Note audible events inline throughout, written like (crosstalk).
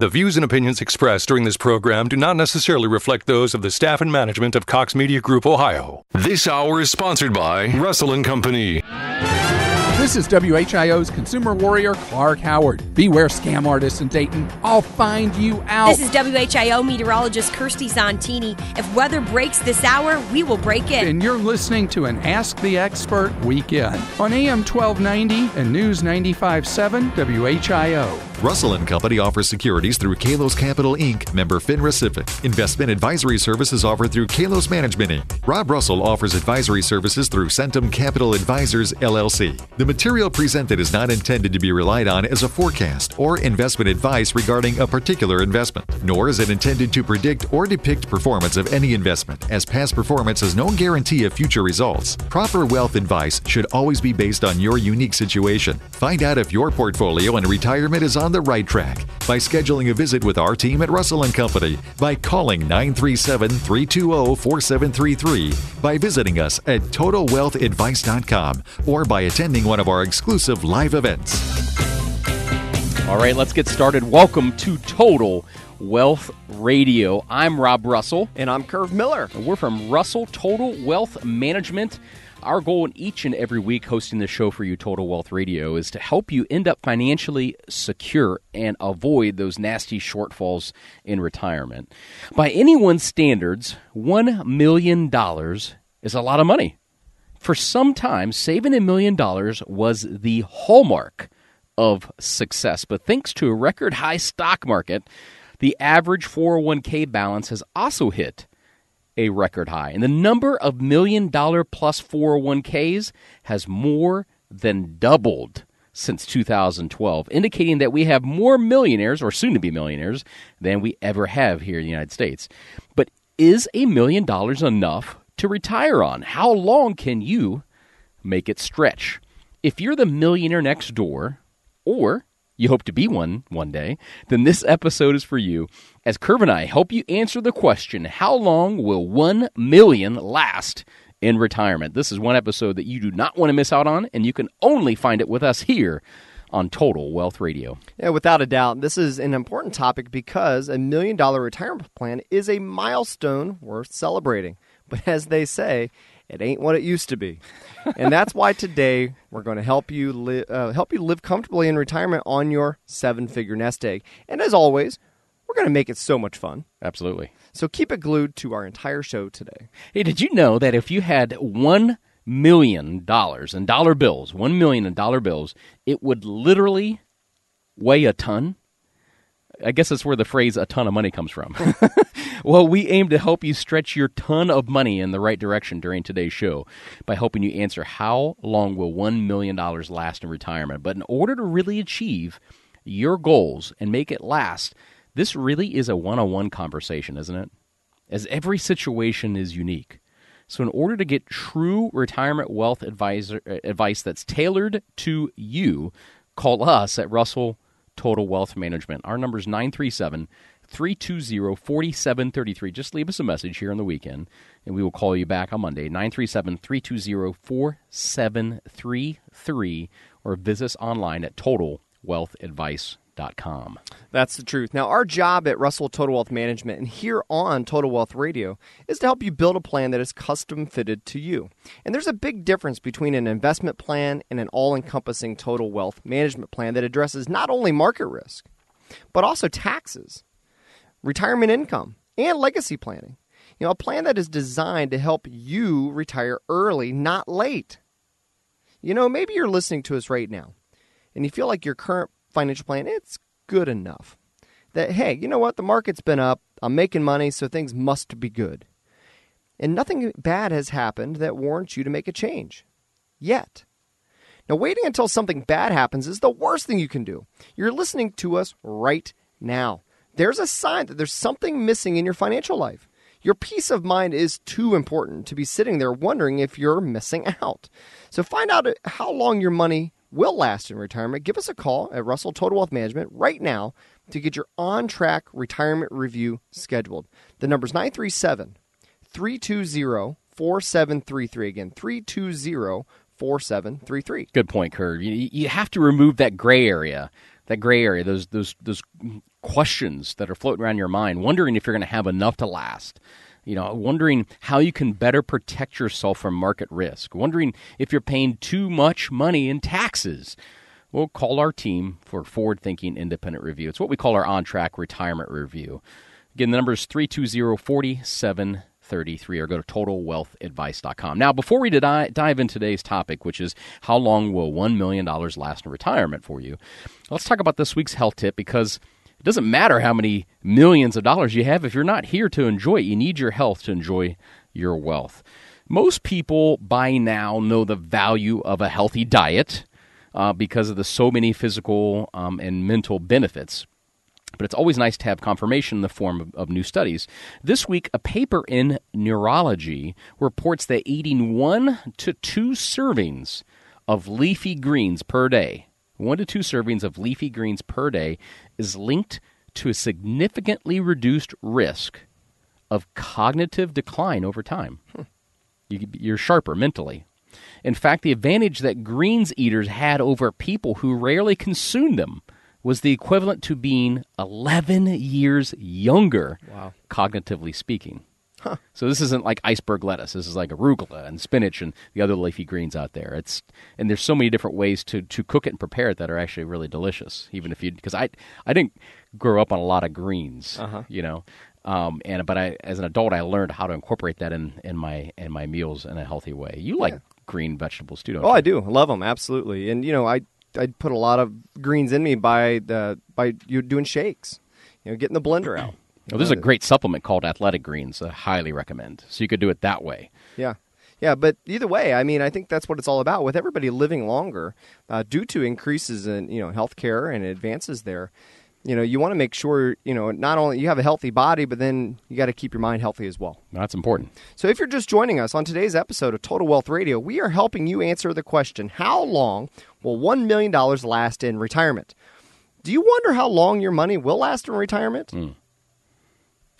The views and opinions expressed during this program do not necessarily reflect those of the staff and management of Cox Media Group Ohio. This hour is sponsored by Russell and Company. This is WHIO's consumer warrior, Clark Howard. Beware scam artists in Dayton. I'll find you out. This is WHIO meteorologist Kirsty Zontini. If weather breaks this hour, we will break it. And you're listening to an Ask the Expert weekend on AM 1290 and News 95.7 WHIO. Russell Company offers securities through Kalos Capital Inc., member FINRA SIPC. Investment advisory services offered through Kalos Management Inc. Rob Russell offers advisory services through Centum Capital Advisors LLC. The material presented is not intended to be relied on as a forecast or investment advice regarding a particular investment, nor is it intended to predict or depict performance of any investment, as past performance is no guarantee of future results. Proper wealth advice should always be based on your unique situation. Find out if your portfolio and retirement is on the right track by scheduling a visit with our team at Russell and Company by calling 937-320-4733, by visiting us at totalwealthadvice.com, or by attending one of our exclusive live events. All right, let's get started. Welcome to Total Wealth Radio. I'm Rob Russell. And I'm Kurt Miller. And we're from Russell Total Wealth Management. Our goal in each and every week hosting the show for you, Total Wealth Radio, is to help you end up financially secure and avoid those nasty shortfalls in retirement. By anyone's standards, $1 million is a lot of money. For some time, saving a million dollars was the hallmark of success. But thanks to a record high stock market, the average 401k balance has also hit a record high. And the number of million dollar plus 401ks has more than doubled since 2012, indicating that we have more millionaires or soon to be millionaires than we ever have here in the United States. But is a million dollars enough to retire on? How long can you make it stretch? If you're the millionaire next door, or you hope to be one one day, then this episode is for you. As Kurt and I help you answer the question, how long will 1 million last in retirement? This is one episode that you do not want to miss out on, and you can only find it with us here on Total Wealth Radio. Yeah, without a doubt, this is an important topic because a million dollar retirement plan is a milestone worth celebrating. But as they say, it ain't what it used to be. and that's why today we're going to help you li- uh, help you live comfortably in retirement on your seven-figure nest egg. And as always, we're going to make it so much fun. Absolutely. So keep it glued to our entire show today. Hey, did you know that if you had 1 million dollars in dollar bills, 1 million in dollar bills, it would literally weigh a ton? I guess that's where the phrase a ton of money comes from. (laughs) well, we aim to help you stretch your ton of money in the right direction during today's show by helping you answer how long will $1 million last in retirement. But in order to really achieve your goals and make it last, this really is a one on one conversation, isn't it? As every situation is unique. So, in order to get true retirement wealth advisor, uh, advice that's tailored to you, call us at Russell Total Wealth Management. Our number is 937 320 4733. Just leave us a message here on the weekend, and we will call you back on Monday, 937 320 4733, or visit us online at totalwealthadvice.com. That's the truth. Now, our job at Russell Total Wealth Management and here on Total Wealth Radio is to help you build a plan that is custom fitted to you. And there's a big difference between an investment plan and an all encompassing total wealth management plan that addresses not only market risk, but also taxes, retirement income, and legacy planning. You know, a plan that is designed to help you retire early, not late. You know, maybe you're listening to us right now and you feel like your current financial plan, it's good enough. That, hey, you know what? The market's been up. I'm making money, so things must be good. And nothing bad has happened that warrants you to make a change. Yet. Now, waiting until something bad happens is the worst thing you can do. You're listening to us right now. There's a sign that there's something missing in your financial life. Your peace of mind is too important to be sitting there wondering if you're missing out. So find out how long your money will last in retirement, give us a call at Russell Total Wealth Management right now to get your on track retirement review scheduled. The number is 937 320 4733. Again, 320 4733. Good point, Kurt. You, you have to remove that gray area. That gray area, those those those questions that are floating around your mind, wondering if you're going to have enough to last. You know, wondering how you can better protect yourself from market risk, wondering if you're paying too much money in taxes. We'll call our team for forward thinking independent review. It's what we call our on track retirement review. Again, the number is 320 4733 or go to totalwealthadvice.com. Now, before we dive into today's topic, which is how long will $1 million last in retirement for you, let's talk about this week's health tip because it doesn't matter how many millions of dollars you have if you're not here to enjoy it. You need your health to enjoy your wealth. Most people by now know the value of a healthy diet uh, because of the so many physical um, and mental benefits. But it's always nice to have confirmation in the form of, of, new studies. This week, a paper in Neurology reports that eating one to two servings of leafy greens per day, one to two servings of leafy greens per day, is linked to a significantly reduced risk of cognitive decline over time. Hmm. You, you're sharper mentally. In fact, the advantage that greens eaters had over people who rarely consumed them was the equivalent to being 11 years younger, wow. cognitively speaking. Huh. So this isn't like iceberg lettuce. This is like arugula and spinach and the other leafy greens out there. It's and there's so many different ways to to cook it and prepare it that are actually really delicious. Even if you because I I didn't grow up on a lot of greens, uh-huh. you know, um, and but I as an adult I learned how to incorporate that in in my in my meals in a healthy way. You like yeah green vegetables too, don't you? oh, you? I do. love them absolutely. And you know, I I put a lot of greens in me by the by you doing shakes. You know, getting the blender out. Oh, there's a great supplement called Athletic Greens. I highly recommend. So you could do it that way. Yeah. Yeah, but either way, I mean, I think that's what it's all about. With everybody living longer, uh, due to increases in you know healthcare and advances there, you know, you want to make sure, you know, not only you have a healthy body, but then you got to keep your mind healthy as well. That's important. So if you're just joining us on today's episode of Total Wealth Radio, we are helping you answer the question, how long will 1 million dollars last in retirement? Do you wonder how long your money will last in retirement? Mm.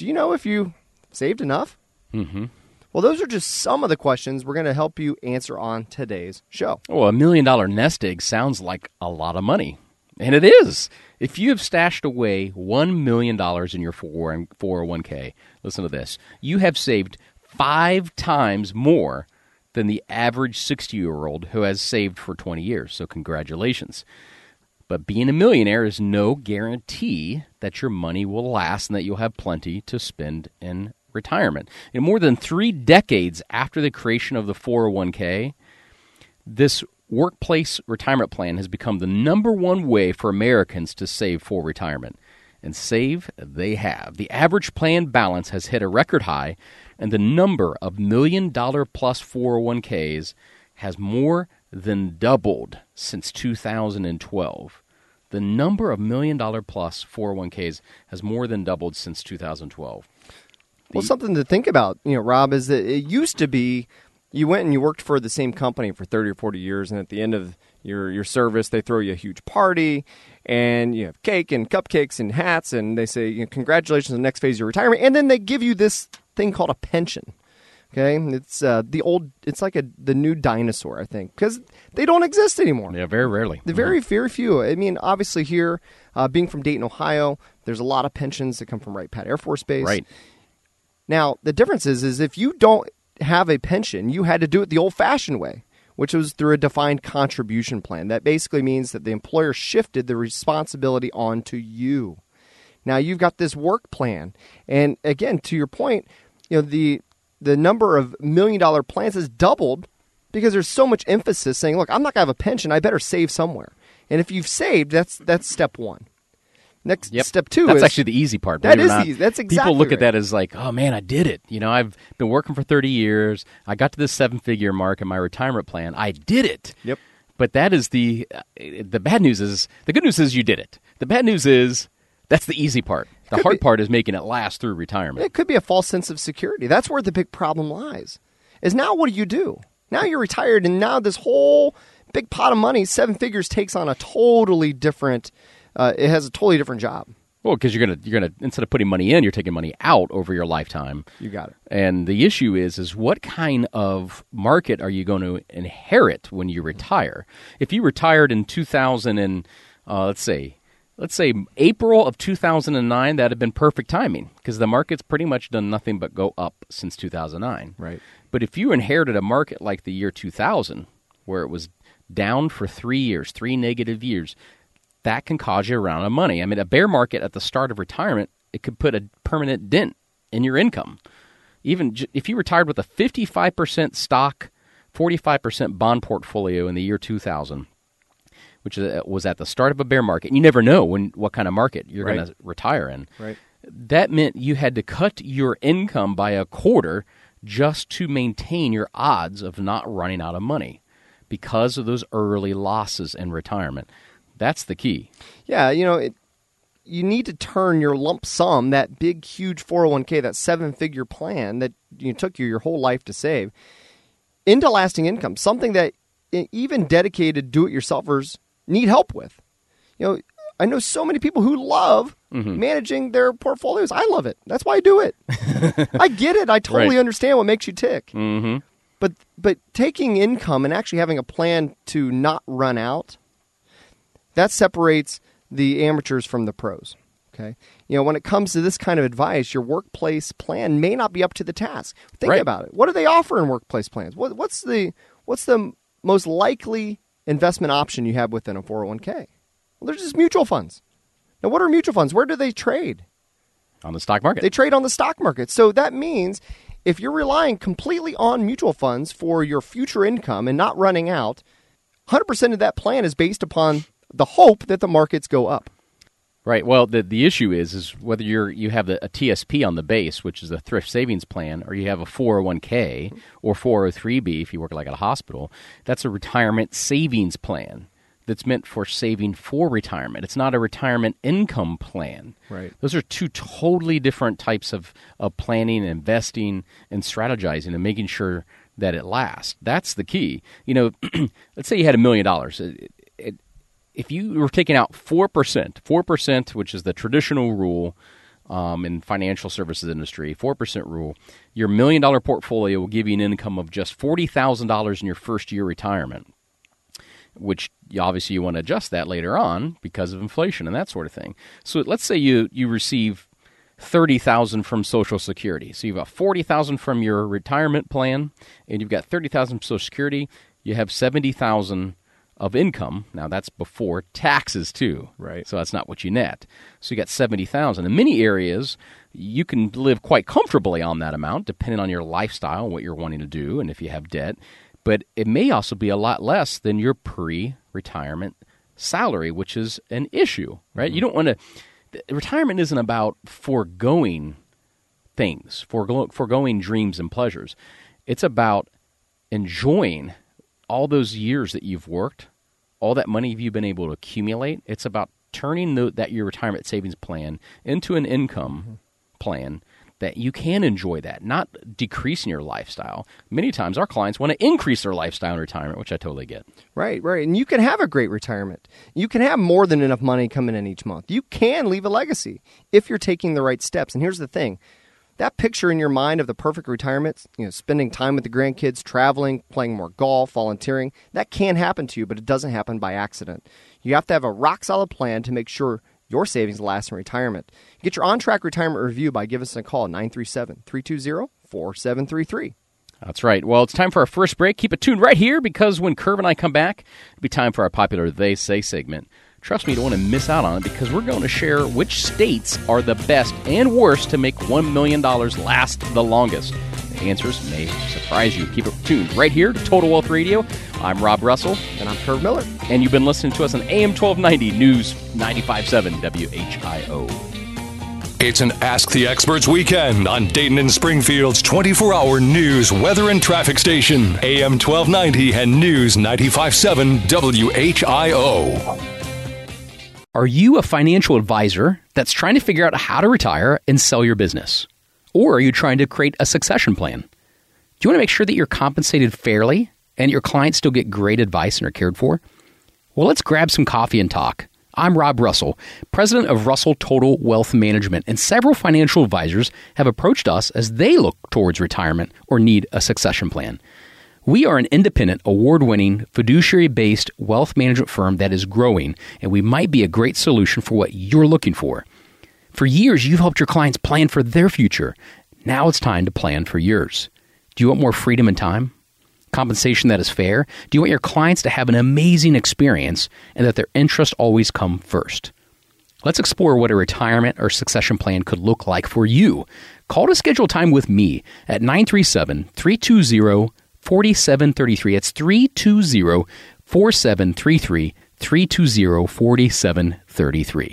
Do you know if you saved enough? Mm-hmm. Well, those are just some of the questions we're going to help you answer on today's show. Well, a million dollar nest egg sounds like a lot of money. And it is. If you have stashed away $1 million in your 401k, listen to this, you have saved five times more than the average 60 year old who has saved for 20 years. So, congratulations. But being a millionaire is no guarantee that your money will last and that you'll have plenty to spend in retirement. In more than three decades after the creation of the 401k, this workplace retirement plan has become the number one way for Americans to save for retirement. And save they have. The average plan balance has hit a record high, and the number of million dollar plus 401ks has more than doubled since 2012. The number of million dollar plus 401ks has more than doubled since 2012. Well, something to think about, you know, Rob, is that it used to be you went and you worked for the same company for 30 or 40 years and at the end of your your service they throw you a huge party and you have cake and cupcakes and hats and they say you know, congratulations on the next phase of your retirement and then they give you this thing called a pension okay? It's uh, the old it's like a the new dinosaur i think because they don't exist anymore. Yeah very rarely. The very very few i mean obviously here uh, being from dayton ohio there's a lot of pensions that come from wright pat air force base. Right. Now the difference is is if you don't have a pension, you had to do it the old fashioned way, which was through a defined contribution plan. That basically means that the employer shifted the responsibility onto you. Now you've got this work plan. And again, to your point, you know, the the number of million dollar plans has doubled because there's so much emphasis saying, look, I'm not gonna have a pension, I better save somewhere. And if you've saved, that's that's step one. Next yep. step two that's is actually the easy part. That is easy. That's exactly people look right. at that as like, oh man, I did it. You know, I've been working for thirty years. I got to this seven figure mark in my retirement plan. I did it. Yep. But that is the the bad news is the good news is you did it. The bad news is that's the easy part. The Could hard be- part is making it last through retirement. It could be a false sense of security. That's where the big problem lies. Is now what do you do? Now you're retired, and now this whole big pot of money, seven figures, takes on a totally different. Uh, it has a totally different job. Well, because you're gonna you're gonna instead of putting money in, you're taking money out over your lifetime. You got it. And the issue is, is what kind of market are you going to inherit when you retire? If you retired in 2000 and uh, let's say let's say April of 2009, that had been perfect timing because the market's pretty much done nothing but go up since 2009. Right. But if you inherited a market like the year 2000, where it was down for three years, three negative years, that can cause you a round of money. I mean, a bear market at the start of retirement, it could put a permanent dent in your income. Even if you retired with a 55% stock, 45% bond portfolio in the year 2000, which uh, was at the start of a bear market, and you never know when what kind of market you're Right. going to retire in. Right. That meant you had to cut your income by a quarter just to maintain your odds of not running out of money because of those early losses in retirement. That's the key. Yeah, you know, it, you need to turn your lump sum, that big, huge 401k, that seven figure plan that you took you your whole life to save, into lasting income, something that even dedicated do it yourselfers need help with. You know, I know so many people who love managing their portfolios. I love it. That's why I do it. (laughs) I get it. I totally Right. understand what makes you tick. Mm-hmm. But but taking income and actually having a plan to not run out that separates the amateurs from the pros. Okay, you know when it comes to this kind of advice, your workplace plan may not be up to the task. Think Right. about it. What do they offer in workplace plans? What, what's the what's the most likely investment option you have within a four hundred one k? Well, they're just mutual funds. Now, what are mutual funds? Where do they trade? On the stock market. They trade on the stock market. So that means if you're relying completely on mutual funds for your future income and not running out, 100% of that plan is based upon the hope that the markets go up. Right. Well, the the issue is is whether you're you have the, a TSP on the base, which is a thrift savings plan, or you have a 401k or 403b if you work like at a hospital. That's a retirement savings plan that's meant for saving for retirement. It's not a retirement income plan. Right. Those are two totally different types of, of planning, investing, and strategizing and making sure that it lasts. That's the key. You know, (clears throat) let's say you had a million dollars. If you were taking out 4%, 4%, which is the traditional rule um, in financial services industry, 4% rule, your million dollar portfolio will give you an income of just $40,000 in your first year retirement, which obviously you want to adjust that later on because of inflation and that sort of thing. So let's say you, you receive 30,000 from Social Security. So you've got 40,000 from your retirement plan and you've got 30,000 from Social Security. You have 70,000 of income. Now that's before taxes too. Right. So that's not what you net. So you got 70,000. In many areas, you can live quite comfortably on that amount depending on your lifestyle, what you're wanting to do and if you have debt, but it may also be a lot less than your pre-retirement salary, which is an issue, right? Mm-hmm. You don't want to retirement isn't about foregoing things, forego, foregoing dreams and pleasures. It's about enjoying all those years that you've worked, all that money you've been able to accumulate. It's about turning the, that your retirement savings plan into an income mm-hmm. plan that you can enjoy that, not decreasing your lifestyle. Many times our clients want to increase their lifestyle in retirement, which I totally get. Right, right. And you can have a great retirement. You can have more than enough money coming in each month. You can leave a legacy if you're taking the right steps. And here's the thing that picture in your mind of the perfect retirement, you know, spending time with the grandkids, traveling, playing more golf, volunteering, that can happen to you, but it doesn't happen by accident. You have to have a rock solid plan to make sure your savings last in retirement. Get your on track retirement review by giving us a call 937 320 4733. That's right. Well, it's time for our first break. Keep it tuned right here because when Kurt and I come back, it'll be time for our popular They Say segment. Trust me, you don't want to miss out on it because we're going to share which states are the best and worst to make $1 million last the longest. The answers may surprise you. Keep it tuned right here to Total Wealth Radio. I'm Rob Russell, And I'm Kurt Miller. and you've been listening to us on AM 1290 News 95.7 WHIO. It's an Ask the Experts weekend on Dayton and Springfield's 24 hour news, weather, and traffic station. AM 1290 and News 95.7 WHIO. Are you a financial advisor that's trying to figure out how to retire and sell your business? Or are you trying to create a succession plan? Do you want to make sure that you're compensated fairly and your clients still get great advice and are cared for? Well, let's grab some coffee and talk. I'm Rob Russell, president of Russell Total Wealth Management, and several financial advisors have approached us as they look towards retirement or need a succession plan. We are an independent, award winning, fiduciary based wealth management firm that is growing, and we might be a great solution for what you're looking for. For years, you've helped your clients plan for their future. Now it's time to plan for yours. Do you want more freedom and time? Compensation that is fair? Do you want your clients to have an amazing experience and that their interests always come first? Let's explore what a retirement or succession plan could look like for you. Call to schedule time with me at 937 320 4733. It's 320 4733. 320 4733.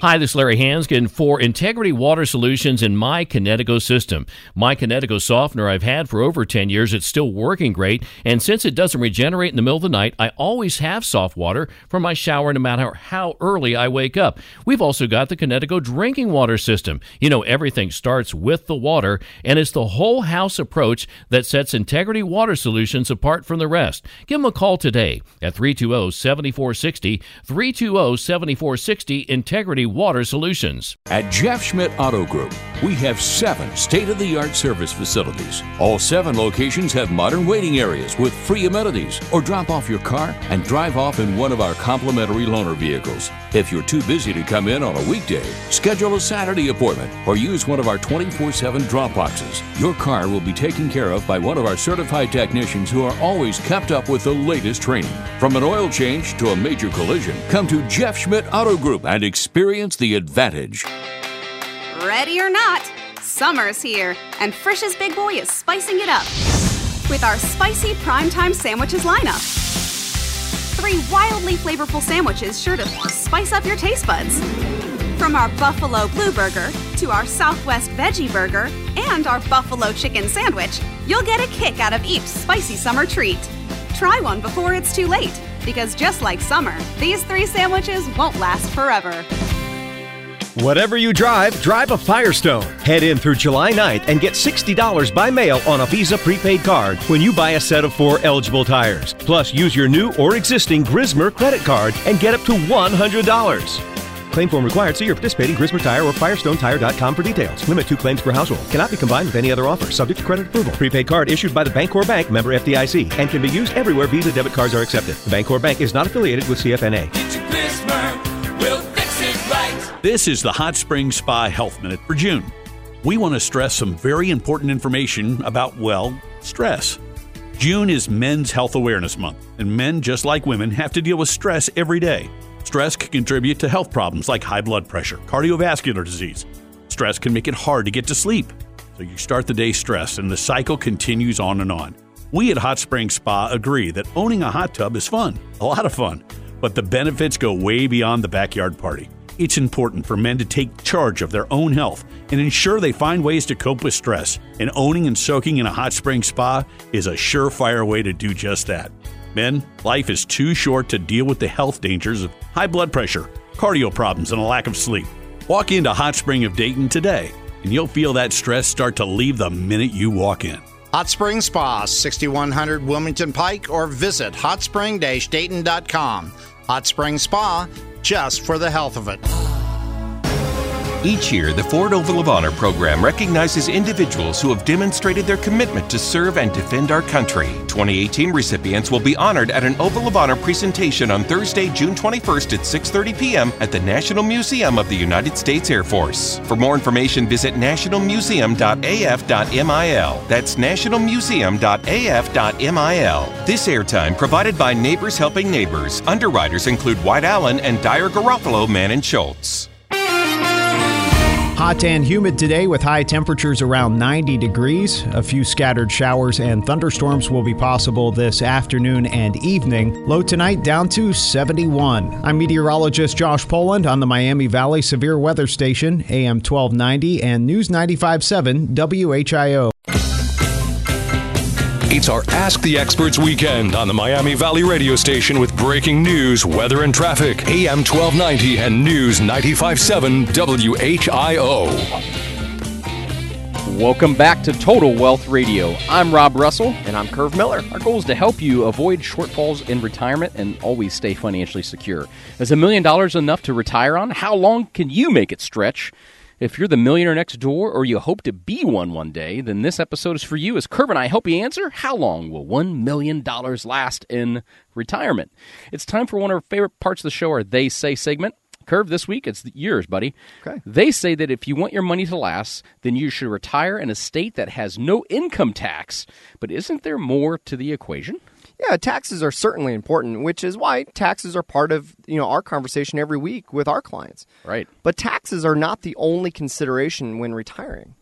Hi, this is Larry Hanskin for Integrity Water Solutions in My Kinetico system. My Kinetico softener I've had for over 10 years. It's still working great. And since it doesn't regenerate in the middle of the night, I always have soft water for my shower no matter how early I wake up. We've also got the Kinetico drinking water system. You know, everything starts with the water, and it's the whole house approach that sets Integrity Water Solutions apart from the rest. Give them a call today at 320 7460. 320 7460 Integrity Water Solutions. At Jeff Schmidt Auto Group, we have seven state of the art service facilities. All seven locations have modern waiting areas with free amenities, or drop off your car and drive off in one of our complimentary loaner vehicles. If you're too busy to come in on a weekday, schedule a Saturday appointment or use one of our 24 7 drop boxes. Your car will be taken care of by one of our certified technicians who are always kept up with the latest training. From an oil change to a major collision, come to Jeff Schmidt Auto Group and experience the advantage. Ready or not, summer's here, and Frisch's Big Boy is spicing it up with our spicy primetime sandwiches lineup. Three wildly flavorful sandwiches sure to spice up your taste buds. From our Buffalo Blue Burger to our Southwest Veggie Burger and our Buffalo Chicken Sandwich, you'll get a kick out of each spicy summer treat. Try one before it's too late, because just like summer, these three sandwiches won't last forever. Whatever you drive, drive a Firestone. Head in through July 9th and get $60 by mail on a Visa prepaid card when you buy a set of four eligible tires. Plus, use your new or existing Grismer credit card and get up to $100. Claim form required. See your participating Grismer Tire or FirestoneTire.com for details. Limit two claims per household. Cannot be combined with any other offer. Subject to credit approval. Prepaid card issued by the Bancorp Bank member FDIC and can be used everywhere Visa debit cards are accepted. The Bancorp Bank is not affiliated with CFNA. This is the Hot Spring Spa Health Minute for June. We want to stress some very important information about, well, stress. June is Men's Health Awareness Month, and men, just like women, have to deal with stress every day. Stress can contribute to health problems like high blood pressure, cardiovascular disease. Stress can make it hard to get to sleep. So you start the day stressed, and the cycle continues on and on. We at Hot Spring Spa agree that owning a hot tub is fun, a lot of fun, but the benefits go way beyond the backyard party. It's important for men to take charge of their own health and ensure they find ways to cope with stress. And owning and soaking in a hot spring spa is a surefire way to do just that. Men, life is too short to deal with the health dangers of high blood pressure, cardio problems, and a lack of sleep. Walk into Hot Spring of Dayton today, and you'll feel that stress start to leave the minute you walk in. Hot Spring Spa, 6100 Wilmington Pike, or visit hotspring-dayton.com. Hot Spring Spa, just for the health of it. Each year, the Ford Oval of Honor program recognizes individuals who have demonstrated their commitment to serve and defend our country. 2018 recipients will be honored at an Oval of Honor presentation on Thursday, June 21st at 6:30 p.m. at the National Museum of the United States Air Force. For more information, visit nationalmuseum.af.mil. That's nationalmuseum.af.mil. This airtime provided by Neighbors Helping Neighbors. Underwriters include White Allen and Dyer Garofalo, Mann and Schultz. Hot and humid today with high temperatures around 90 degrees. A few scattered showers and thunderstorms will be possible this afternoon and evening. Low tonight down to 71. I'm meteorologist Josh Poland on the Miami Valley Severe Weather Station, AM 1290 and News 957 WHIO. It's our Ask the Experts weekend on the Miami Valley radio station with breaking news, weather, and traffic. AM 1290 and News 957 WHIO. Welcome back to Total Wealth Radio. I'm Rob Russell. And I'm Kurt Miller. Our goal is to help you avoid shortfalls in retirement and always stay financially secure. Is a million dollars enough to retire on? How long can you make it stretch? If you're the millionaire next door or you hope to be one one day, then this episode is for you as Kurt and I help you answer how long will $1 million last in retirement? It's time for one of our favorite parts of the show, our They Say segment. Kurt, this week, it's yours, buddy. Okay. They say that if you want your money to last, then you should retire in a state that has no income tax. But isn't there more to the equation? Yeah, taxes are certainly important, which is why taxes are part of you know our conversation every week with our clients. Right. But taxes are not the only consideration when retiring.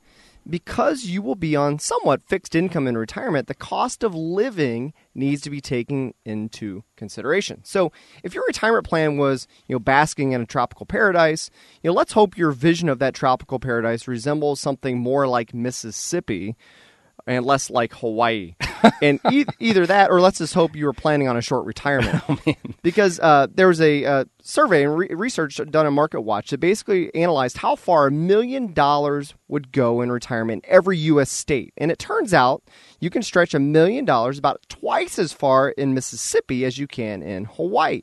Because you will be on somewhat fixed income in retirement, the cost of living needs to be taken into consideration. So, if your retirement plan was, you know, basking in a tropical paradise, you know, let's hope your vision of that tropical paradise resembles something more like Mississippi and less like Hawaii. (laughs) and e- either that, or let's just hope you were planning on a short retirement. (laughs) Oh, because uh, there was a uh, survey and re- research done on Market Watch that basically analyzed how far a million dollars would go in retirement in every U.S. state. And it turns out you can stretch a million dollars about twice as far in Mississippi as you can in Hawaii.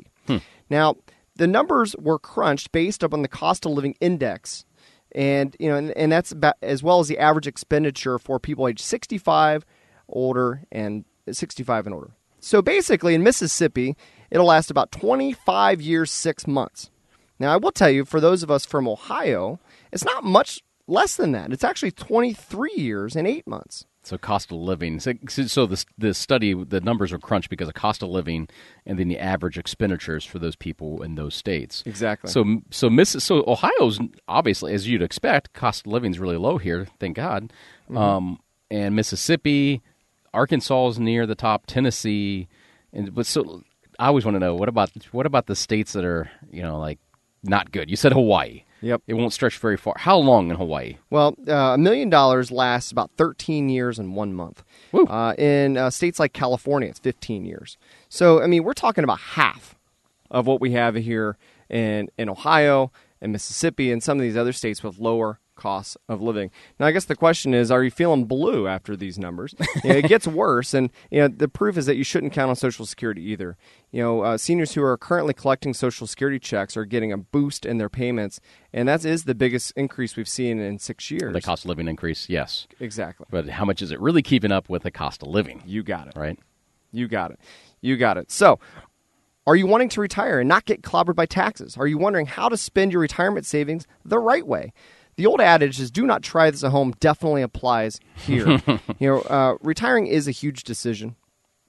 Now, the numbers were crunched based upon the cost of living index and you know, and, and that's about, as well as the average expenditure for people age 65, older, and 65 and older. So basically, in Mississippi, it'll last about 25 years, six months. Now, I will tell you, for those of us from Ohio, it's not much less than that. It's actually 23 years and eight months. So cost of living. So, so the the study, the numbers are crunched because of cost of living, and then the average expenditures for those people in those states. Exactly. So so Miss so Ohio's obviously as you'd expect, cost of living is really low here. Thank God. Mhm. Um, and Mississippi, Arkansas is near the top. Tennessee, and but so I always want to know what about what about the states that are you know like not good. You said Hawaii. Yep. It won't stretch very far. How long in Hawaii? Well, uh, a million dollars lasts about 13 years and one month. Uh, in uh, states like California, it's 15 years. So, I mean, we're talking about half of what we have here in, in Ohio and Mississippi and some of these other states with lower costs of living. Now, I guess the question is, are you feeling blue after these numbers? You know, it gets (laughs) worse, and you know the proof is that you shouldn't count on Social Security either. You know, uh, seniors who are currently collecting Social Security checks are getting a boost in their payments, and that is the biggest increase we've seen in six years. The cost of living increase, yes. Exactly. But how much is it really keeping up with the cost of living? You got it. Right. You got it. You got it. So, are you wanting to retire and not get clobbered by taxes? Are you wondering how to spend your retirement savings the right way? The old adage is "Do not try this at home" definitely applies here. (laughs) you know, uh, retiring is a huge decision.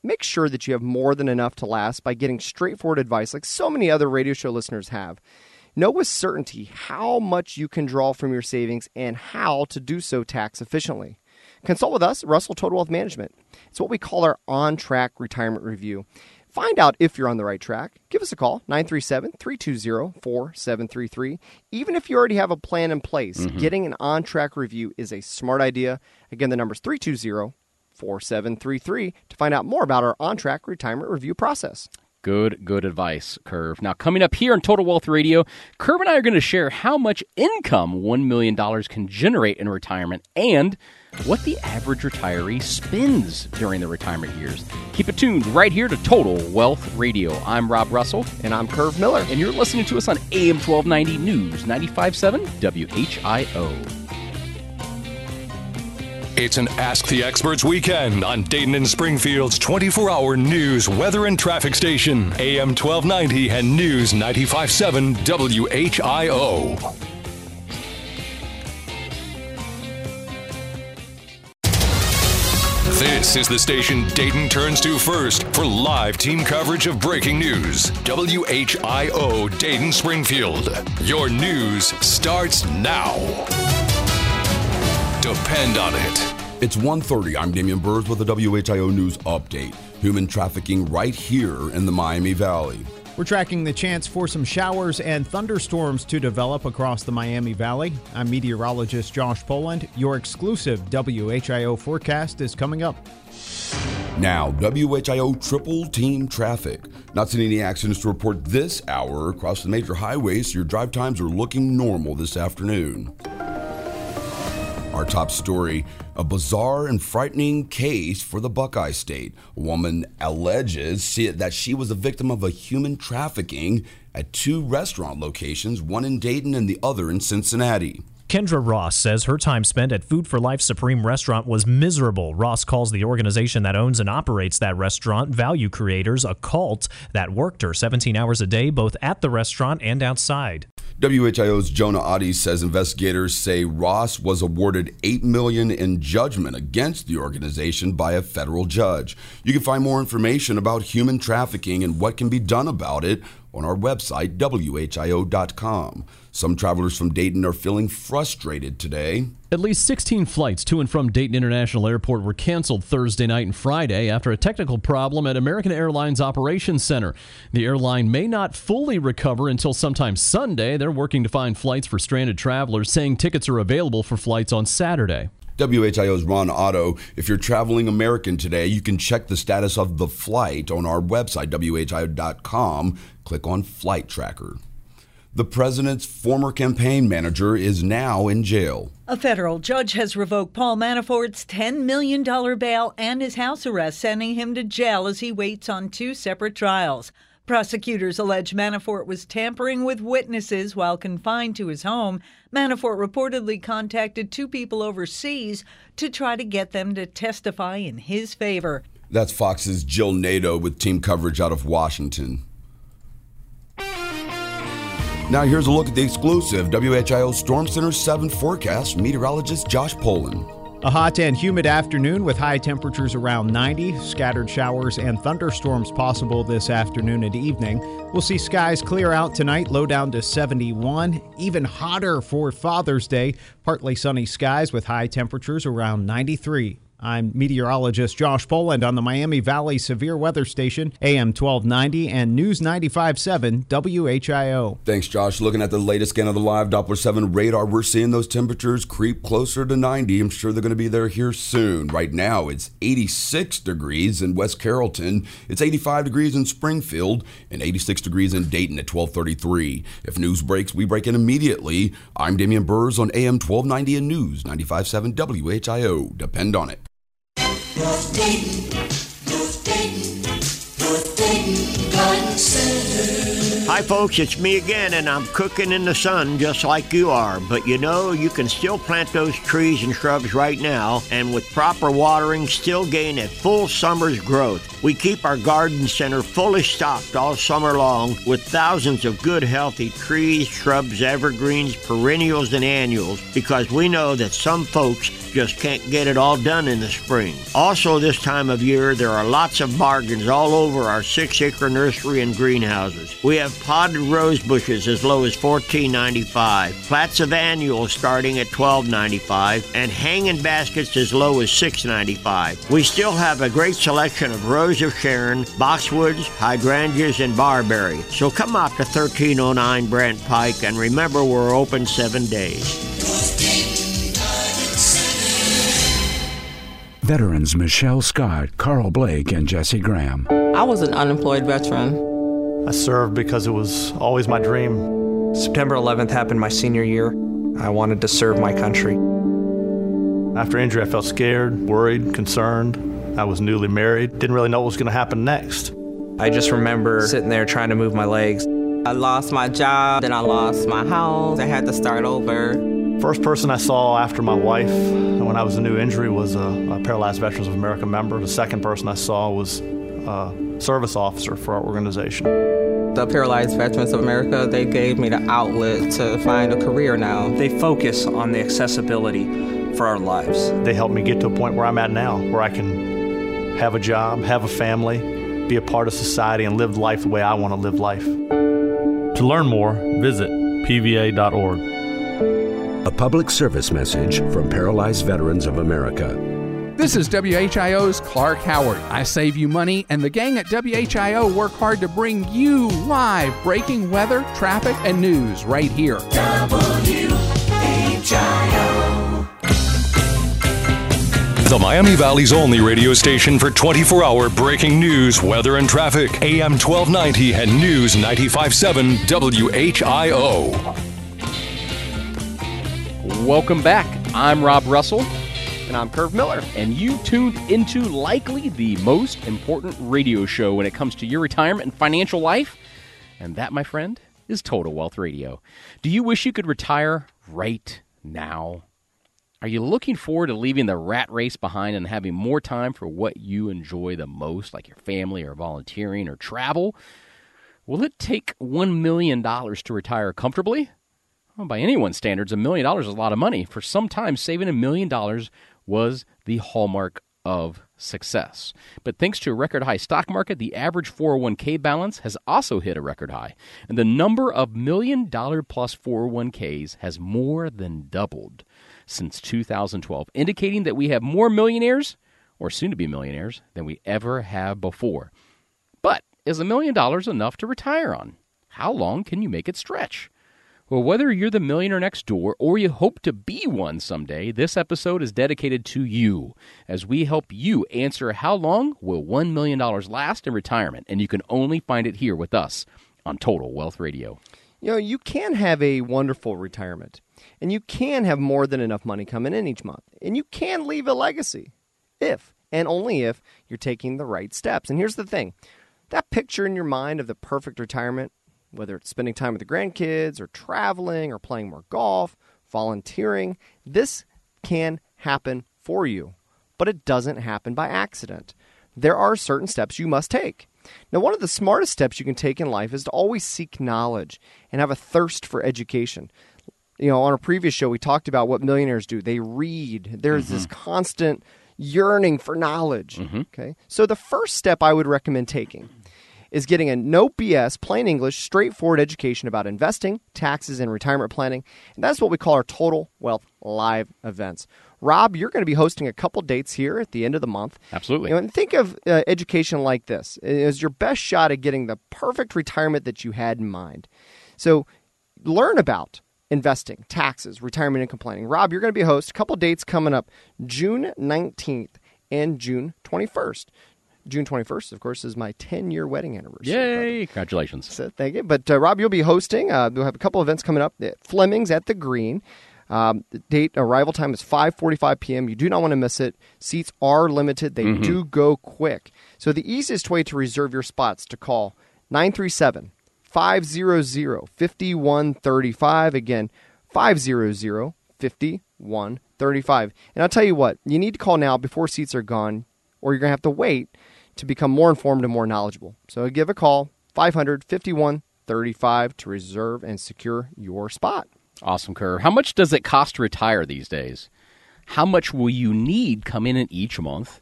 Make sure that you have more than enough to last by getting straightforward advice, like so many other radio show listeners have. Know with certainty how much you can draw from your savings and how to do so tax efficiently. Consult with us, Russell Total Wealth Management. It's what we call our on track retirement review. Find out if you're on the right track. Give us a call, 937 320 4733. Even if you already have a plan in place, Mm-hmm. Mhm. getting an on track review is a smart idea. Again, the number is 320 4733 to find out more about our on track retirement review process. Good, good advice, Kurt. Now, coming up here on Total Wealth Radio, Kurt and I are going to share how much income $1 million can generate in retirement and what the average retiree spends during their retirement years. Keep it tuned right here to Total Wealth Radio. I'm Rob Russell. And I'm Kurt Miller. And you're listening to us on AM 1290 News 95.7 WHIO. It's an Ask the Experts weekend on Dayton and Springfield's 24 hour news, weather, and traffic station, AM 1290 and News 95.7 WHIO. This is the station Dayton turns to first for live team coverage of breaking news. WHIO Dayton Springfield. Your news starts now. Depend on it. It's 1.30. I'm Damian Burrs with the WHIO News Update. Human trafficking right here in the Miami Valley. We're tracking the chance for some showers and thunderstorms to develop across the Miami Valley. I'm meteorologist Josh Poland. Your exclusive WHIO forecast is coming up. Now, WHIO triple team traffic. Not seeing any accidents to report this hour across the major highways, so your drive times are looking normal this afternoon. Our top story a bizarre and frightening case for the Buckeye State. A woman alleges that she was a victim of a human trafficking at two restaurant locations, one in Dayton and the other in Cincinnati. Kendra Ross says her time spent at Food for Life Supreme Restaurant was miserable. Ross calls the organization that owns and operates that restaurant, Value Creators, a cult that worked her 17 hours a day both at the restaurant and outside. WHIO's Jonah Adi says investigators say Ross was awarded 8 million in judgment against the organization by a federal judge. You can find more information about human trafficking and what can be done about it on our website, WHIO.com. Some travelers from Dayton are feeling frustrated today. At least 16 flights to and from Dayton International Airport were canceled Thursday night and Friday after a technical problem at American Airlines Operations Center. The airline may not fully recover until sometime Sunday. They're working to find flights for stranded travelers, saying tickets are available for flights on Saturday. WHIO's Ron Otto. If you're traveling American today, you can check the status of the flight on our website, WHIO.com. Click on Flight Tracker. The president's former campaign manager is now in jail. A federal judge has revoked Paul Manafort's $10 million bail and his house arrest, sending him to jail as he waits on two separate trials. Prosecutors allege Manafort was tampering with witnesses while confined to his home. Manafort reportedly contacted two people overseas to try to get them to testify in his favor. That's Fox's Jill Nato with team coverage out of Washington. Now, here's a look at the exclusive WHIO Storm Center 7 forecast. Meteorologist Josh Poland. A hot and humid afternoon with high temperatures around 90. Scattered showers and thunderstorms possible this afternoon and evening. We'll see skies clear out tonight, low down to 71. Even hotter for Father's Day. Partly sunny skies with high temperatures around 93. I'm meteorologist Josh Poland on the Miami Valley Severe Weather Station, AM 1290 and News 95.7 WHIO. Thanks, Josh. Looking at the latest scan of the live Doppler 7 radar, we're seeing those temperatures creep closer to 90. I'm sure they're going to be there here soon. Right now, it's 86 degrees in West Carrollton. It's 85 degrees in Springfield and 86 degrees in Dayton at 1233. If news breaks, we break in immediately. I'm Damian Burrs on AM 1290 and News 95.7 WHIO. Depend on it. North Dayton, North Dayton, North Dayton Garden Center. Hi, folks, it's me again, and I'm cooking in the sun just like you are. But you know, you can still plant those trees and shrubs right now, and with proper watering, still gain a full summer's growth. We keep our garden center fully stocked all summer long with thousands of good, healthy trees, shrubs, evergreens, perennials, and annuals because we know that some folks just can't get it all done in the spring. Also, this time of year, there are lots of bargains all over our six acre nursery and greenhouses. We have potted rose bushes as low as $14.95, plats of annuals starting at $12.95, and hanging baskets as low as $6.95. We still have a great selection of Rose of Sharon, boxwoods, hydrangeas, and barberry. So come out to 1309 Brant Pike and remember we're open seven days. Veterans Michelle Scott, Carl Blake, and Jesse Graham. I was an unemployed veteran. I served because it was always my dream. September 11th happened my senior year. I wanted to serve my country. After injury, I felt scared, worried, concerned. I was newly married, didn't really know what was going to happen next. I just remember sitting there trying to move my legs. I lost my job, then I lost my house. I had to start over. First person I saw after my wife when I was a new injury was a, a Paralyzed Veterans of America member. The second person I saw was a service officer for our organization. The Paralyzed Veterans of America, they gave me the outlet to find a career now. They focus on the accessibility for our lives. They helped me get to a point where I'm at now, where I can have a job, have a family, be a part of society, and live life the way I want to live life. To learn more, visit pva.org. A public service message from Paralyzed Veterans of America. This is WHIO's Clark Howard. I save you money, and the gang at WHIO work hard to bring you live breaking weather, traffic, and news right here. WHIO. The Miami Valley's only radio station for 24 hour breaking news, weather, and traffic. AM 1290 and News 957 WHIO. Welcome back. I'm Rob Russell. And I'm Kurt Miller. And you tuned into likely the most important radio show when it comes to your retirement and financial life. And that, my friend, is Total Wealth Radio. Do you wish you could retire right now? Are you looking forward to leaving the rat race behind and having more time for what you enjoy the most, like your family or volunteering or travel? Will it take $1 million to retire comfortably? Well, by anyone's standards, a million dollars is a lot of money. For some time, saving a million dollars was the hallmark of success. But thanks to a record high stock market, the average 401k balance has also hit a record high. And the number of million dollar plus 401ks has more than doubled since 2012, indicating that we have more millionaires or soon to be millionaires than we ever have before. But is a million dollars enough to retire on? How long can you make it stretch? Well, whether you're the millionaire next door or you hope to be one someday, this episode is dedicated to you as we help you answer how long will $1 million last in retirement. And you can only find it here with us on Total Wealth Radio. You know, you can have a wonderful retirement, and you can have more than enough money coming in each month, and you can leave a legacy if and only if you're taking the right steps. And here's the thing that picture in your mind of the perfect retirement, whether it's spending time with the grandkids or traveling or playing more golf, volunteering, this can happen for you, but it doesn't happen by accident. There are certain steps you must take. Now, one of the smartest steps you can take in life is to always seek knowledge and have a thirst for education. You know, on a previous show, we talked about what millionaires do. They read. There's this mm-hmm. constant yearning for knowledge. Mm-hmm. Okay. So, the first step I would recommend taking is getting a no BS, plain English, straightforward education about investing, taxes, and retirement planning. And that's what we call our Total Wealth Live events. Rob, you're going to be hosting a couple dates here at the end of the month. Absolutely. You know, and think of uh, education like this as your best shot at getting the perfect retirement that you had in mind. So learn about investing, taxes, retirement income planning. Rob, you're going to be a host. A couple dates coming up June 19th and June 21st. June 21st, of course, is my 10 year wedding anniversary. Yay! Congratulations. So thank you. But uh, Rob, you'll be hosting. Uh, we'll have a couple events coming up. at Fleming's at the Greene. Um, the date arrival time is 5:45 p.m. You do not want to miss it. Seats are limited. They Mhm. do go quick. So the easiest way to reserve your spots to call 937 500 5135 again 500 5135. And I'll tell you what, you need to call now before seats are gone or you're going to have to wait to become more informed and more knowledgeable. So give a call 500 5135 to reserve and secure your spot. Awesome, Kurt. How much does it cost to retire these days? How much will you need come in each month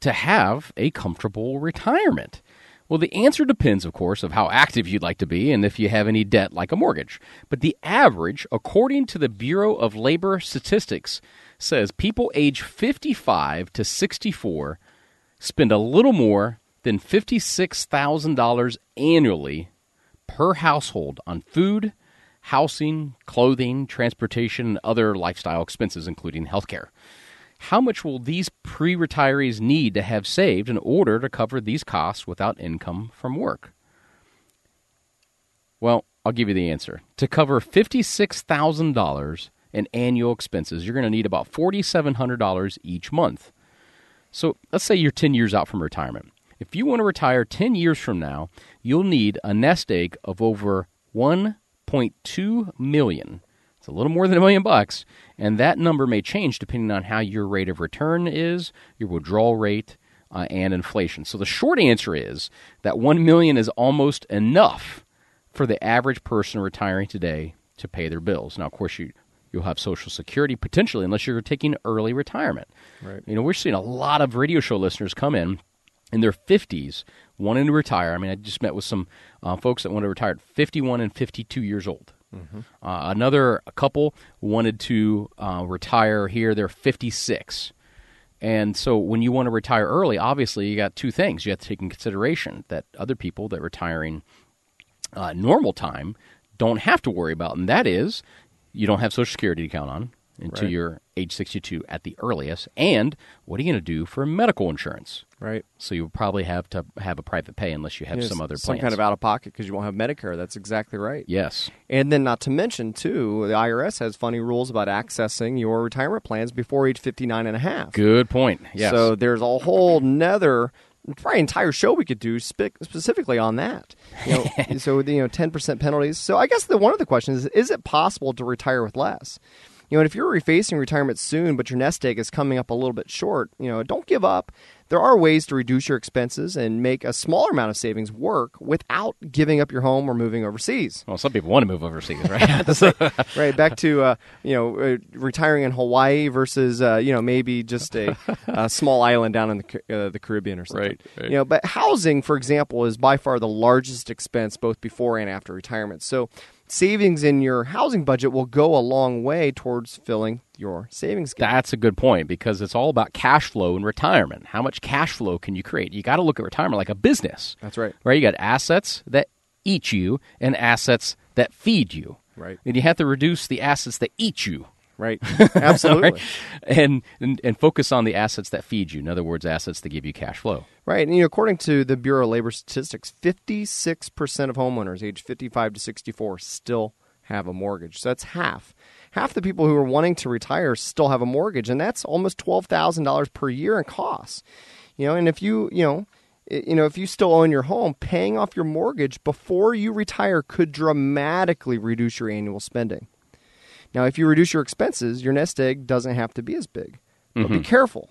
to have a comfortable retirement? Well, the answer depends, of course, of how active you'd like to be and if you have any debt like a mortgage. But the average, according to the Bureau of Labor Statistics, says people age 55 to 64 spend a little more than $56,000 annually per household on food, housing, clothing, transportation, and other lifestyle expenses, including healthcare. How much will these pre retirees need to have saved in order to cover these costs without income from work? Well, I'll give you the answer. To cover $56,000 in annual expenses, you're going to need about $4,700 each month. So let's say you're 10 years out from retirement. If you want to retire 10 years from now, you'll need a nest egg of over 1.2 million. It's a little more than a million bucks, and that number may change depending on how your rate of return is, your withdrawal rate, uh, and inflation. So the short answer is that 1 million is almost enough for the average person retiring today to pay their bills. Now, of course, you you'll have Social Security potentially, unless you're taking early retirement. Right. You know, we're seeing a lot of radio show listeners come in in their 50s wanting to retire. I mean, I just met with some uh, folks that want to retire at 51 and 52 years old. Mhm. Uh, another couple wanted to uh, retire here. They're 56. And so when you want to retire early, obviously you got two things you have to take in consideration that other people that retiring uh, normal time don't have to worry about, and that is you don't have Social Security to count on until Right. you're age 62 at the earliest. And what are you going to do for medical insurance? Right. So you'll probably have to have a private pay unless you have Yes, some other some plans. kind of out of pocket because you won't have Medicare. That's exactly right. Yes. And then, not to mention, too, the IRS has funny rules about accessing your retirement plans before age 59 and a half. Good point. Yes. So there's a whole nether, probably entire show we could do spe- specifically on that. You know, (laughs) so you know, 10% penalties. So I guess the one of the questions is: Is it possible to retire with less? You know, and if you're facing retirement soon, but your nest egg is coming up a little bit short, you know, don't give up. There are ways to reduce your expenses and make a smaller amount of savings work without giving up your home or moving overseas. Well, some people want to move overseas, right? (laughs) Right. (laughs) right. Back to uh, you know uh, retiring in Hawaii versus uh, you know maybe just a, a (laughs) small island down in the uh, the Caribbean or something. Right, right. You know, but housing, for example, is by far the largest expense both before and after retirement. So savings in your housing budget will go a long way towards filling your savings gap. That's a good point because it's all about cash flow in retirement. How much cash flow can you create? You got to look at retirement like a business. That's right. Right? You got assets that eat you and assets that feed you. Right. And you have to reduce the assets that eat you. Right. (laughs) Absolutely. Right? And, and and focus on the assets that feed you. In other words, assets that give you cash flow. Right. And you know, according to the Bureau of Labor Statistics, 56% of homeowners aged 55 to 64 still have a mortgage. So that's half. Half the people who are wanting to retire still have a mortgage, and that's almost $12,000 per year in costs. You know, and if you, you know, you know, if you still own your home, paying off your mortgage before you retire could dramatically reduce your annual spending. Now, if you reduce your expenses, your nest egg doesn't have to be as big. But be Mhm. careful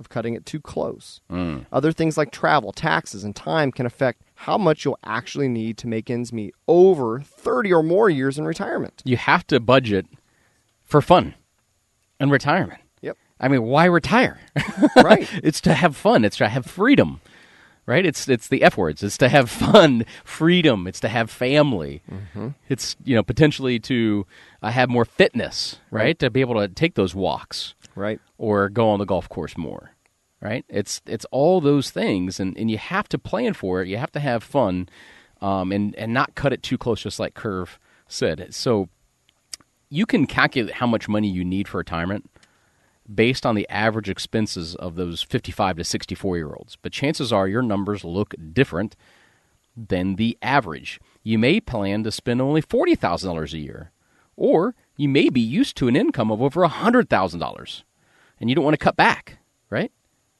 of cutting it too close. Mm. Other things like travel, taxes, and time can affect how much you'll actually need to make ends meet over 30 or more years in retirement. You have to budget for fun and retirement. Yep. I mean, why retire? (laughs) right. It's to have fun. It's to have freedom. Right? It's it's the F words. It's to have (laughs) fun, freedom. It's to have family. Mhm. It's you know potentially to uh, have more fitness, right? Right. To be able to take those walks, right? Or go on the golf course more, right? It's it's all those things, and, and you have to plan for it. You have to have fun, um, and and not cut it too close, just like Kurt said. So you can calculate how much money you need for retirement based on the average expenses of those 55 to 64 year olds. But chances are your numbers look different than the average. You may plan to spend only $40,000 a year, or you may be used to an income of over $100,000 and you don't want to cut back, right?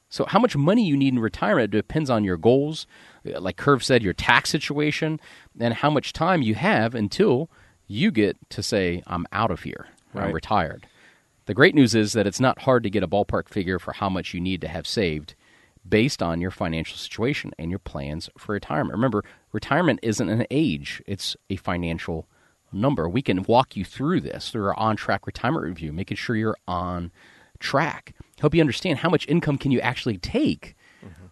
So, how much money you need in retirement depends on your goals, uh, like Kurt said, your tax situation, and how much time you have until you get to say, I'm out of here, I'm retired. The great news is that it's not hard to get a ballpark figure for how much you need to have saved based on your financial situation and your plans for retirement. Remember, retirement isn't an age, it's a financial number. We can walk you through this through our on track retirement review, making sure you're on track. Help you understand how much income can you actually take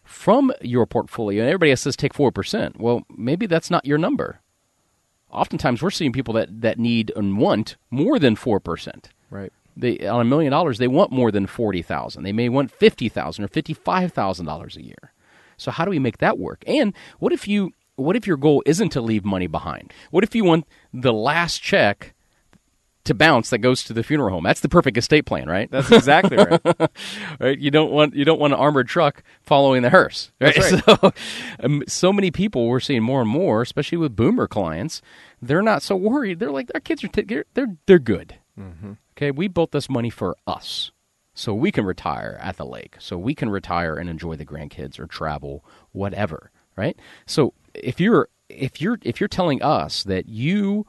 from your portfolio. And everybody else says take 4%. Well, maybe that's not your number. Oftentimes we're seeing people that, that need and want more than 4%. Right. They on a million dollars they want more than 40,000. They may want 50,000 or $55,000 a year. So how do we make that work? And what if you what if your goal isn't to leave money behind? What if you want the last check to bounce that goes to the funeral home? That's the perfect estate plan, right? That's exactly right. (laughs) right? You don't want you don't want an armored truck following the hearse. Right? That's right. (laughs) So, um, so many people we're seeing more and more, especially with boomer clients, they're not so worried. They're like our kids are t- they're they're, good. Mhm. Okay, we built this money for us, so we can retire at the lake, so we can retire and enjoy the grandkids or travel, whatever. Right? So if you're if you're if you're telling us that you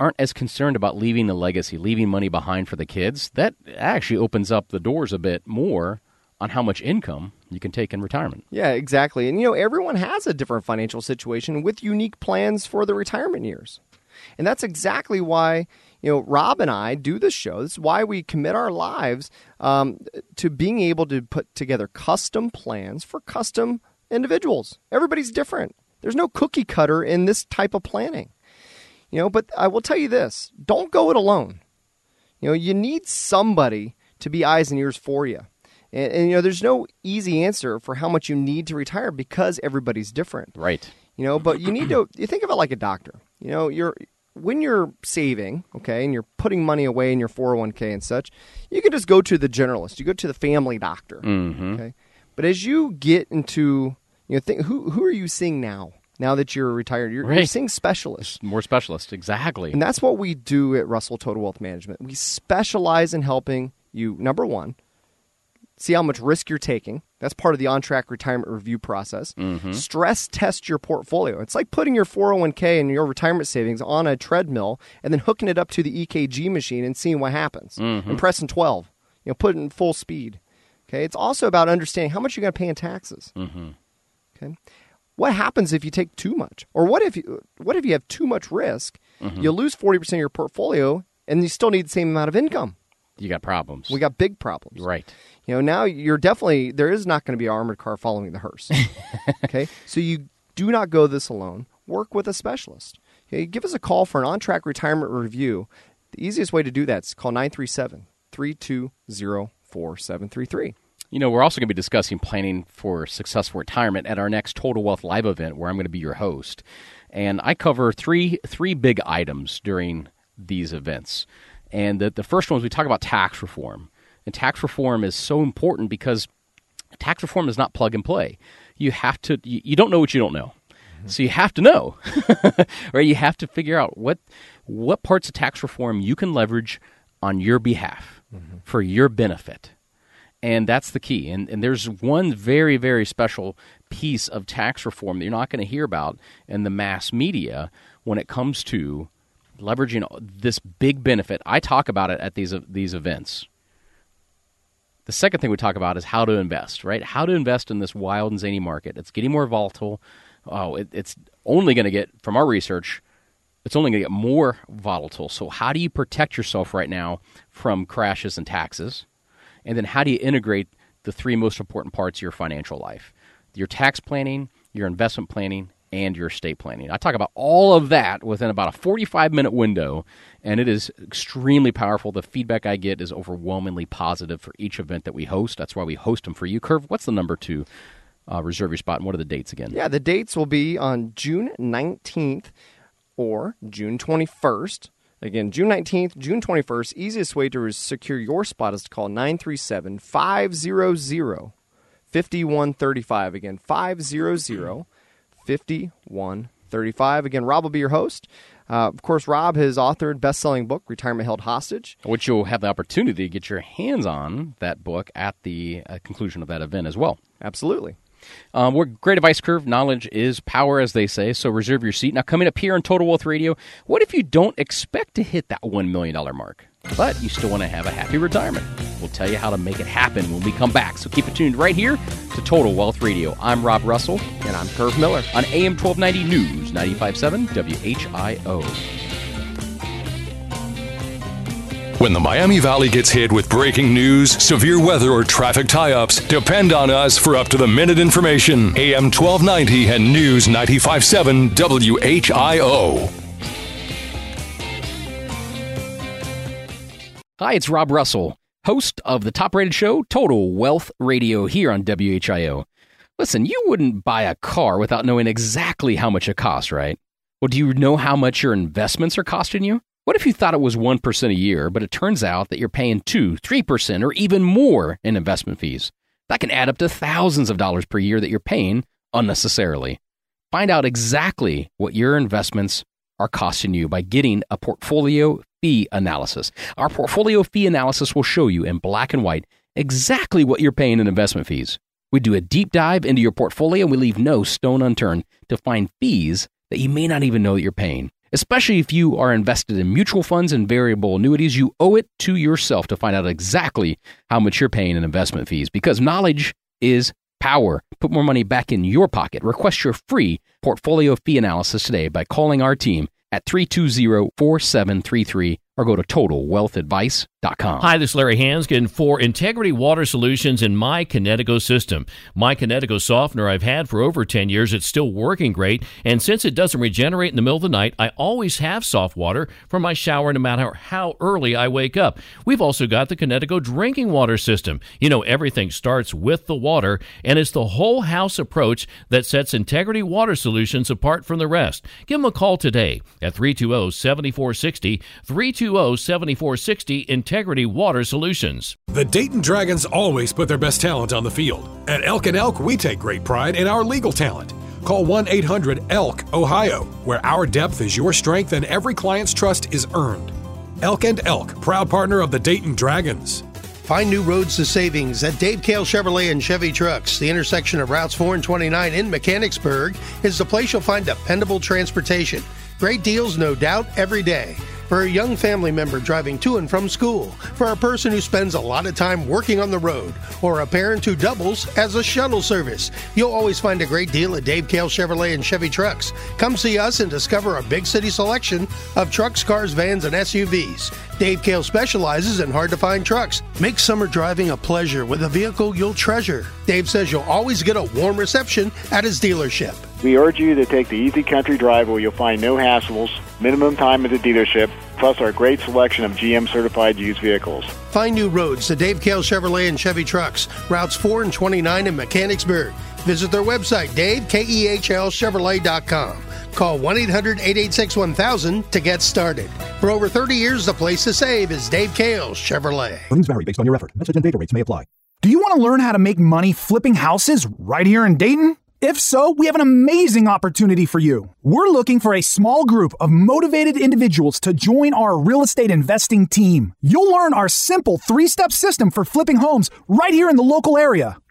aren't as concerned about leaving a legacy, leaving money behind for the kids, that actually opens up the doors a bit more on how much income you can take in retirement. Yeah, exactly. And you know, everyone has a different financial situation with unique plans for the retirement years. And that's exactly why, you know, Rob and I do this show. This is why we commit our lives um, to being able to put together custom plans for custom individuals. Everybody's different. There's no cookie cutter in this type of planning. You know, but I will tell you this don't go it alone. You know, you need somebody to be eyes and ears for you. And, and you know, there's no easy answer for how much you need to retire because everybody's different. Right. You know, but you need to you think of it like a doctor. You know, you're when you're saving, okay, and you're putting money away in your 401k and such, you can just go to the generalist. You go to the family doctor. Mhm. Okay. But as you get into you know, think who who are you seeing now? Now that you're retired, you're, you're seeing specialists. More specialists, exactly. And that's what we do at Russell Total Wealth Management. We specialize in helping you, number one, see how much risk you're taking. That's part of the on track retirement review process. Mhm. Stress test your portfolio. It's like putting your 401k and your retirement savings on a treadmill and then hooking it up to the EKG machine and seeing what happens Mhm. and pressing 12. You know, put it in full speed. Okay. It's also about understanding how much you're going to pay in taxes. Mm-hmm. Okay. What happens if you take too much? Or what if you what if you have too much risk? Mhm. You lose 40% of your portfolio and you still need the same amount of income. You got problems. We got big problems. Right. You know, now you're definitely there is not going to be an armored car following the hearse. (laughs) okay? So you do not go this alone. Work with a specialist. Okay? Give us a call for an on-track retirement review. The easiest way to do that is call 937-320-4733. You know, we're also going to be discussing planning for successful retirement at our next Total Wealth Live event, where I'm going to be your host, and I cover three three big items during these events. And the the first one is we talk about tax reform, and tax reform is so important because tax reform is not plug and play. You have to you, you don't know what you don't know. Mm-hmm. So you have to know, (laughs) right? You have to figure out what what parts of tax reform you can leverage on your behalf mm-hmm. for your benefit. And that's the key. And, and there's one very, very special piece of tax reform that you're not going to hear about in the mass media when it comes to leveraging this big benefit. I talk about it at these, these events. The second thing we talk about is how to invest, right? How to invest in this wild and zany market. It's getting more volatile. Oh, it, it's only going to get, from our research, it's only going to get more volatile. So, how do you protect yourself right now from crashes and taxes? And then, how do you integrate the three most important parts of your financial life your tax planning, your investment planning, and your estate planning? I talk about all of that within about a 45 minute window, and it is extremely powerful. The feedback I get is overwhelmingly positive for each event that we host. That's why we host them for you. Kurt, what's the number to uh, reserve your spot, and what are the dates again? Yeah, the dates will be on June 19th or June 21st. Again, June 19th, June 21st. Easiest way to secure your spot is to call 937 500 5135. Again, 500 5135. Again, Rob will be your host. Uh, of course, Rob has authored best-selling book "Retirement Held Hostage," which you'll have the opportunity to get your hands on that book at the uh, conclusion of that event as well. Absolutely. Um, we're great advice Kurt. Knowledge is power, as they say. So reserve your seat. Now, coming up here on Total Wealth Radio, what if you don't expect to hit that $1 million mark, but you still want to have a happy retirement? We'll tell you how to make it happen when we come back. So keep it tuned right here to Total Wealth Radio. I'm Rob Russell. And I'm Kurt Miller. On AM 1290 News, 95.7 WHIO. When the Miami Valley gets hit with breaking news, severe weather, or traffic tie ups, depend on us for up to the minute information. AM 1290 and News 957 WHIO. Hi, it's Rob Russell, host of the top rated show, Total Wealth Radio, here on WHIO. Listen, you wouldn't buy a car without knowing exactly how much it costs, right? Well, do you know how much your investments are costing you? What if you thought it was 1% a year, but it turns out that you're paying 2, 3%, or even more in investment fees? That can add up to thousands of dollars per year that you're paying unnecessarily. Find out exactly what your investments are costing you by getting a portfolio fee analysis. Our portfolio fee analysis will show you in black and white exactly what you're paying in investment fees. We do a deep dive into your portfolio and we leave no stone unturned to find fees that you may not even know that you're paying. Especially if you are invested in mutual funds and variable annuities, you owe it to yourself to find out exactly how much you're paying in investment fees because knowledge is power. Put more money back in your pocket. Request your free portfolio fee analysis today by calling our team at 320 4733 or go to totalwealthadvice.com. Hi, this is Larry Hanskin for Integrity Water Solutions in My Kinetico system. My Kinetico softener I've had for over 10 years. It's still working great. And since it doesn't regenerate in the middle of the night, I always have soft water for my shower no matter how early I wake up. We've also got the Kinetico drinking water system. You know, everything starts with the water, and it's the whole house approach that sets Integrity Water Solutions apart from the rest. Give them a call today at 320 7460. 320 7460 Integrity Water Solutions. The Dayton Dragons always put their best talent on the field. At Elk and Elk, we take great pride in our legal talent. Call 1 800 ELK, Ohio, where our depth is your strength and every client's trust is earned. Elk and Elk, proud partner of the Dayton Dragons. Find new roads to savings at Dave Kehl Chevrolet and Chevy Trucks. The intersection of routes 4 and 29 in Mechanicsburg is the place you'll find dependable transportation. Great deals, no doubt, every day. For a young family member driving to and from school, for a person who spends a lot of time working on the road, or a parent who doubles as a shuttle service, you'll always find a great deal at Dave Kehl Chevrolet and Chevy Trucks. Come see us and discover a big city selection of trucks, cars, vans, and SUVs. Dave Kehl specializes in hard to find trucks. Make summer driving a pleasure with a vehicle you'll treasure. Dave says you'll always get a warm reception at his dealership. We urge you to take the easy country drive where you'll find no hassles, minimum time at the dealership, plus our great selection of GM certified used vehicles. Find new roads to Dave Kehl Chevrolet and Chevy Trucks, routes 4 and 29 in Mechanicsburg. Visit their website, DaveKEHLChevrolet.com. Call 1 800 886 1000 to get started. For over 30 years, the place to save is Dave Kehl's Chevrolet. Earnings vary based on your effort. Message and data rates may apply. Do you want to learn how to make money flipping houses right here in Dayton? If so, we have an amazing opportunity for you. We're looking for a small group of motivated individuals to join our real estate investing team. You'll learn our simple three-step system for flipping homes right here in the local area.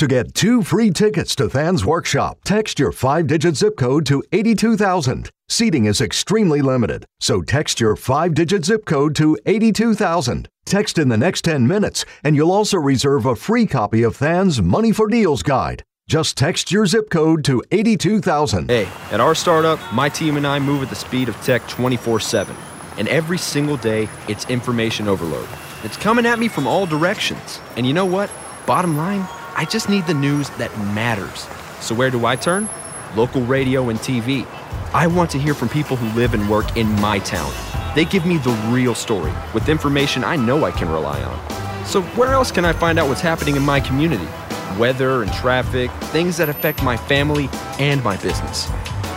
To get two free tickets to Than's workshop, text your five digit zip code to 82000. Seating is extremely limited, so text your five digit zip code to 82000. Text in the next 10 minutes, and you'll also reserve a free copy of Than's Money for Deals guide. Just text your zip code to 82000. Hey, at our startup, my team and I move at the speed of tech 24 7. And every single day, it's information overload. It's coming at me from all directions. And you know what? Bottom line, I just need the news that matters. So where do I turn? Local radio and TV. I want to hear from people who live and work in my town. They give me the real story with information I know I can rely on. So where else can I find out what's happening in my community? Weather and traffic, things that affect my family and my business.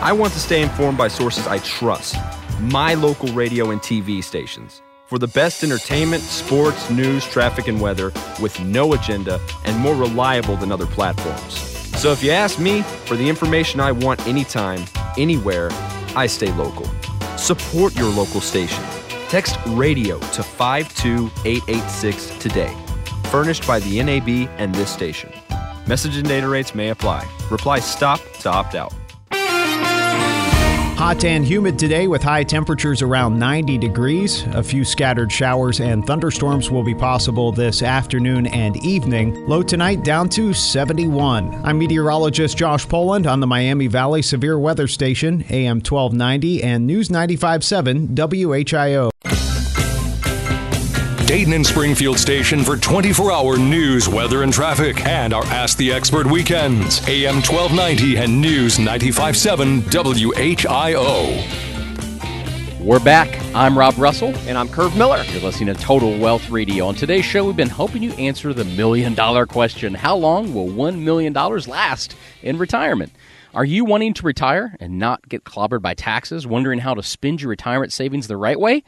I want to stay informed by sources I trust. My local radio and TV stations. For the best entertainment, sports, news, traffic, and weather with no agenda and more reliable than other platforms. So if you ask me for the information I want anytime, anywhere, I stay local. Support your local station. Text radio to 52886 today. Furnished by the NAB and this station. Message and data rates may apply. Reply STOP to opt out. Hot and humid today with high temperatures around 90 degrees. A few scattered showers and thunderstorms will be possible this afternoon and evening. Low tonight down to 71. I'm meteorologist Josh Poland on the Miami Valley Severe Weather Station, AM 1290 and News 957 WHIO. Dayton and Springfield station for 24 hour news, weather, and traffic, and our Ask the Expert weekends. AM 1290 and News 957 WHIO. We're back. I'm Rob Russell. And I'm Kurt Miller. You're listening to Total Wealth Radio. On today's show, we've been helping you answer the million dollar question How long will $1 million last in retirement? Are you wanting to retire and not get clobbered by taxes, wondering how to spend your retirement savings the right way?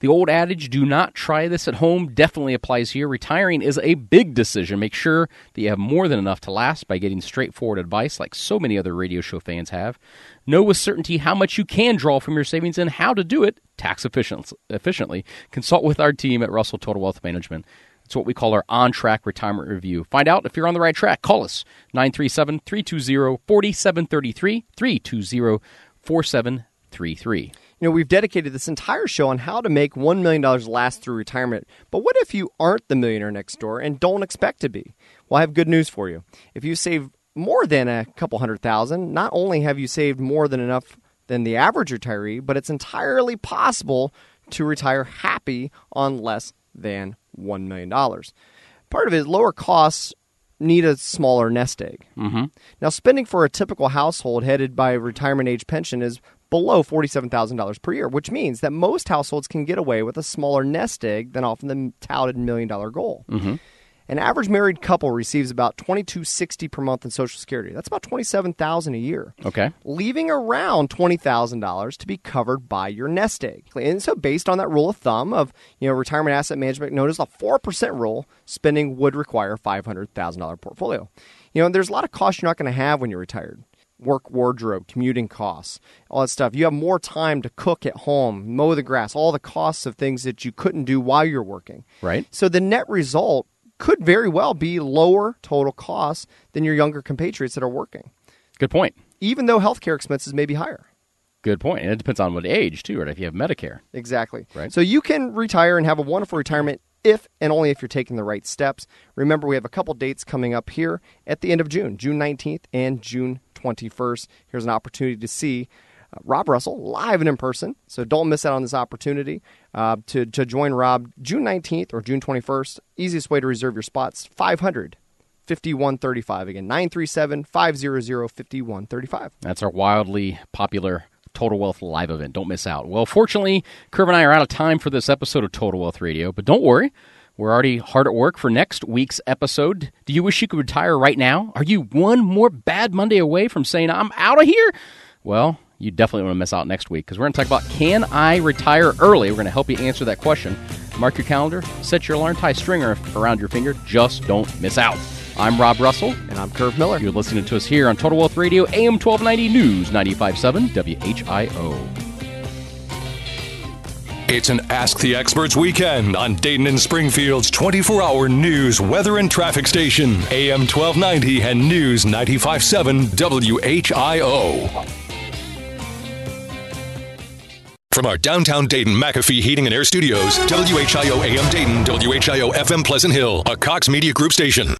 The old adage, do not try this at home, definitely applies here. Retiring is a big decision. Make sure that you have more than enough to last by getting straightforward advice like so many other radio show fans have. Know with certainty how much you can draw from your savings and how to do it tax efficiently. Consult with our team at Russell Total Wealth Management. It's what we call our on track retirement review. Find out if you're on the right track. Call us 937 320 4733 320 4733. You know, we've dedicated this entire show on how to make $1 million last through retirement. But what if you aren't the millionaire next door and don't expect to be? Well, I have good news for you. If you save more than a couple hundred thousand, not only have you saved more than enough than the average retiree, but it's entirely possible to retire happy on less than $1 million. Part of it is lower costs need a smaller nest egg. Mm-hmm. Now, spending for a typical household headed by a retirement age pension is below $47,000 per year, which means that most households can get away with a smaller nest egg than often the touted million dollar goal. Mm-hmm. An average married couple receives about 2260 per month in Social Security. That's about 27,000 a year. Okay. Leaving around $20,000 to be covered by your nest egg. And so based on that rule of thumb of, you know, retirement asset management known as the 4% rule, spending would require a $500,000 portfolio. You know, there's a lot of costs you're not going to have when you're retired work wardrobe, commuting costs, all that stuff. You have more time to cook at home, mow the grass, all the costs of things that you couldn't do while you're working. Right. So the net result could very well be lower total costs than your younger compatriots that are working, Good point. even though healthcare expenses may be higher. Good point. And it depends on what age, too, right? If you have Medicare. Exactly. Right. So you can retire and have a wonderful retirement if and only if you're taking the right steps. Remember, we have a couple dates coming up here at the end of June, June 19th and June 21st. Here's an opportunity to see uh, Rob Russell live and in person. So don't miss out on this opportunity uh, to, to join Rob June 19th or June 21st. Easiest way to reserve your spots 500 5135. Again, 937 500 5135. That's our wildly popular Total Wealth live event. Don't miss out. Well, fortunately, Kurt and I are out of time for this episode of Total Wealth Radio, but don't worry. We're already hard at work for next week's episode. Do you wish you could retire right now? Are you one more bad Monday away from saying, I'm out of here? Well, you definitely want to miss out next week because we're going to talk about can I retire early? We're going to help you answer that question. Mark your calendar, set your alarm, tie stringer around your finger. Just don't miss out. I'm Rob Russell. And I'm Kurt Miller. You're listening to us here on Total Wealth Radio, AM 1290 News, 95.7 WHIO. It's an Ask the Experts weekend on Dayton and Springfield's 24 hour news, weather, and traffic station, AM 1290 and News 95.7 WHIO. From our downtown Dayton McAfee Heating and Air Studios, WHIO AM Dayton, WHIO FM Pleasant Hill, a Cox Media Group station.